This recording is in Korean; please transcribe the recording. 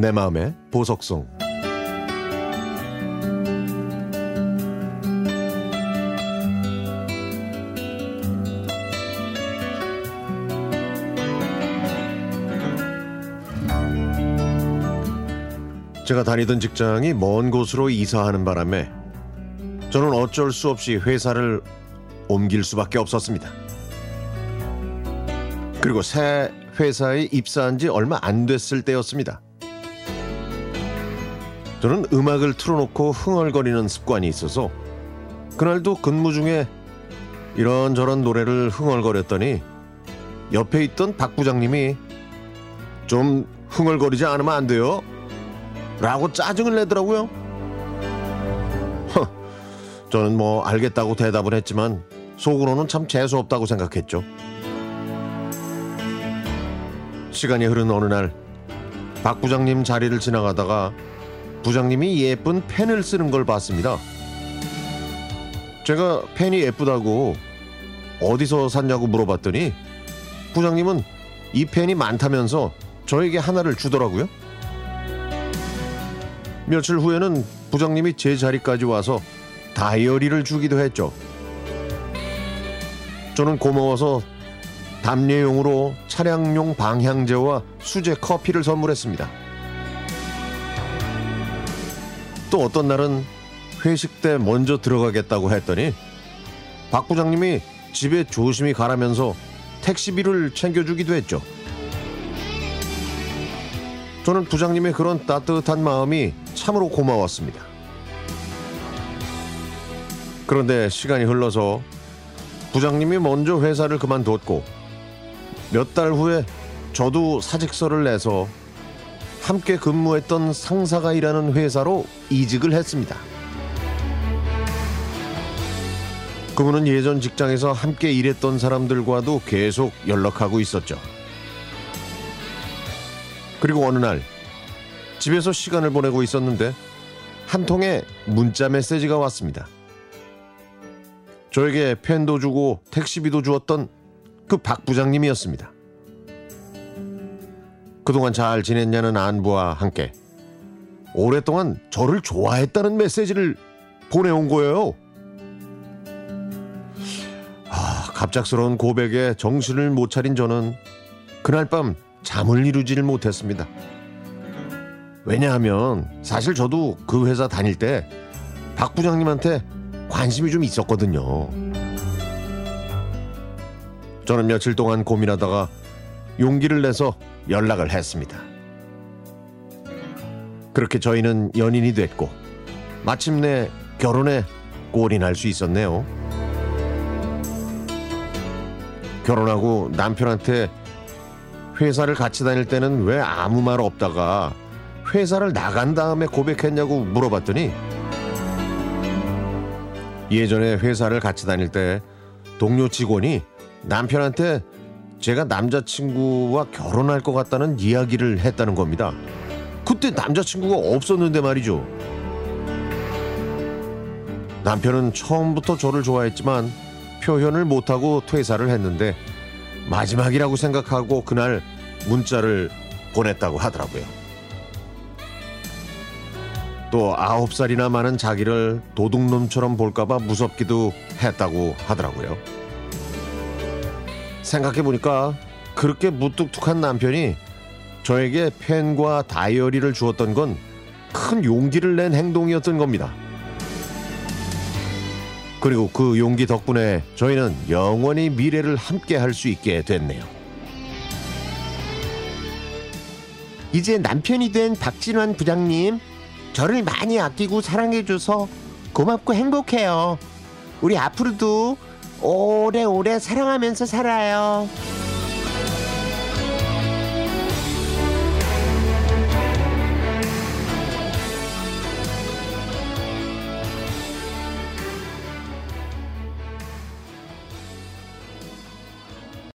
내 마음의 보석송 제가 다니던 직장이 먼 곳으로 이사하는 바람에 저는 어쩔 수 없이 회사를 옮길 수밖에 없었습니다. 그리고 새 회사에 입사한 지 얼마 안 됐을 때였습니다. 저는 음악을 틀어놓고 흥얼거리는 습관이 있어서 그날도 근무 중에 이런저런 노래를 흥얼거렸더니 옆에 있던 박 부장님이 좀 흥얼거리지 않으면 안 돼요? 라고 짜증을 내더라고요. 허, 저는 뭐 알겠다고 대답을 했지만 속으로는 참 재수없다고 생각했죠. 시간이 흐른 어느 날 박 부장님 자리를 지나가다가 부장님이 예쁜 펜을 쓰는 걸 봤습니다. 제가 펜이 예쁘다고 어디서 샀냐고 물어봤더니 부장님은 이 펜이 많다면서 저에게 하나를 주더라고요. 며칠 후에는 부장님이 제 자리까지 와서 다이어리를 주기도 했죠. 저는 고마워서 담례용으로 차량용 방향제와 수제 커피를 선물했습니다. 또 어떤 날은 회식 때 먼저 들어가겠다고 했더니 박 부장님이 집에 조심히 가라면서 택시비를 챙겨주기도 했죠. 저는 부장님의 그런 따뜻한 마음이 참으로 고마웠습니다. 그런데 시간이 흘러서 부장님이 먼저 회사를 그만뒀고 몇 달 후에 저도 사직서를 내서 함께 근무했던 상사가 일하는 회사로 이직을 했습니다. 그분은 예전 직장에서 함께 일했던 사람들과도 계속 연락하고 있었죠. 그리고 어느 날 집에서 시간을 보내고 있었는데 한 통의 문자 메시지가 왔습니다. 저에게 펜도 주고 택시비도 주었던 그 박 부장님이었습니다. 그동안 잘 지냈냐는 안부와 함께 오랫동안 저를 좋아했다는 메시지를 보내온 거예요. 아, 갑작스러운 고백에 정신을 못 차린 저는 그날 밤 잠을 이루지를 못했습니다. 왜냐하면 사실 저도 그 회사 다닐 때 박 부장님한테 관심이 좀 있었거든요. 저는 며칠 동안 고민하다가 용기를 내서 연락을 했습니다. 그렇게 저희는 연인이 됐고 마침내 결혼에 꼴이 날 수 있었네요. 결혼하고 남편한테 회사를 같이 다닐 때는 왜 아무 말 없다가 회사를 나간 다음에 고백했냐고 물어봤더니 예전에 회사를 같이 다닐 때 동료 직원이 남편한테 제가 남자친구와 결혼할 것 같다는 이야기를 했다는 겁니다. 그때 남자친구가 없었는데 말이죠. 남편은 처음부터 저를 좋아했지만 표현을 못하고 퇴사를 했는데 마지막이라고 생각하고 그날 문자를 보냈다고 하더라고요. 또 아홉 살이나 많은 자기를 도둑놈처럼 볼까봐 무섭기도 했다고 하더라고요. 생각해 보니까 그렇게 무뚝뚝한 남편이 저에게 펜과 다이어리를 주었던 건 큰 용기를 낸 행동이었던 겁니다. 그리고 그 용기 덕분에 저희는 영원히 미래를 함께 할 수 있게 됐네요. 이제 남편이 된 박진환 부장님, 저를 많이 아끼고 사랑해줘서 고맙고 행복해요. 우리 앞으로도 오래오래 사랑하면서 살아요.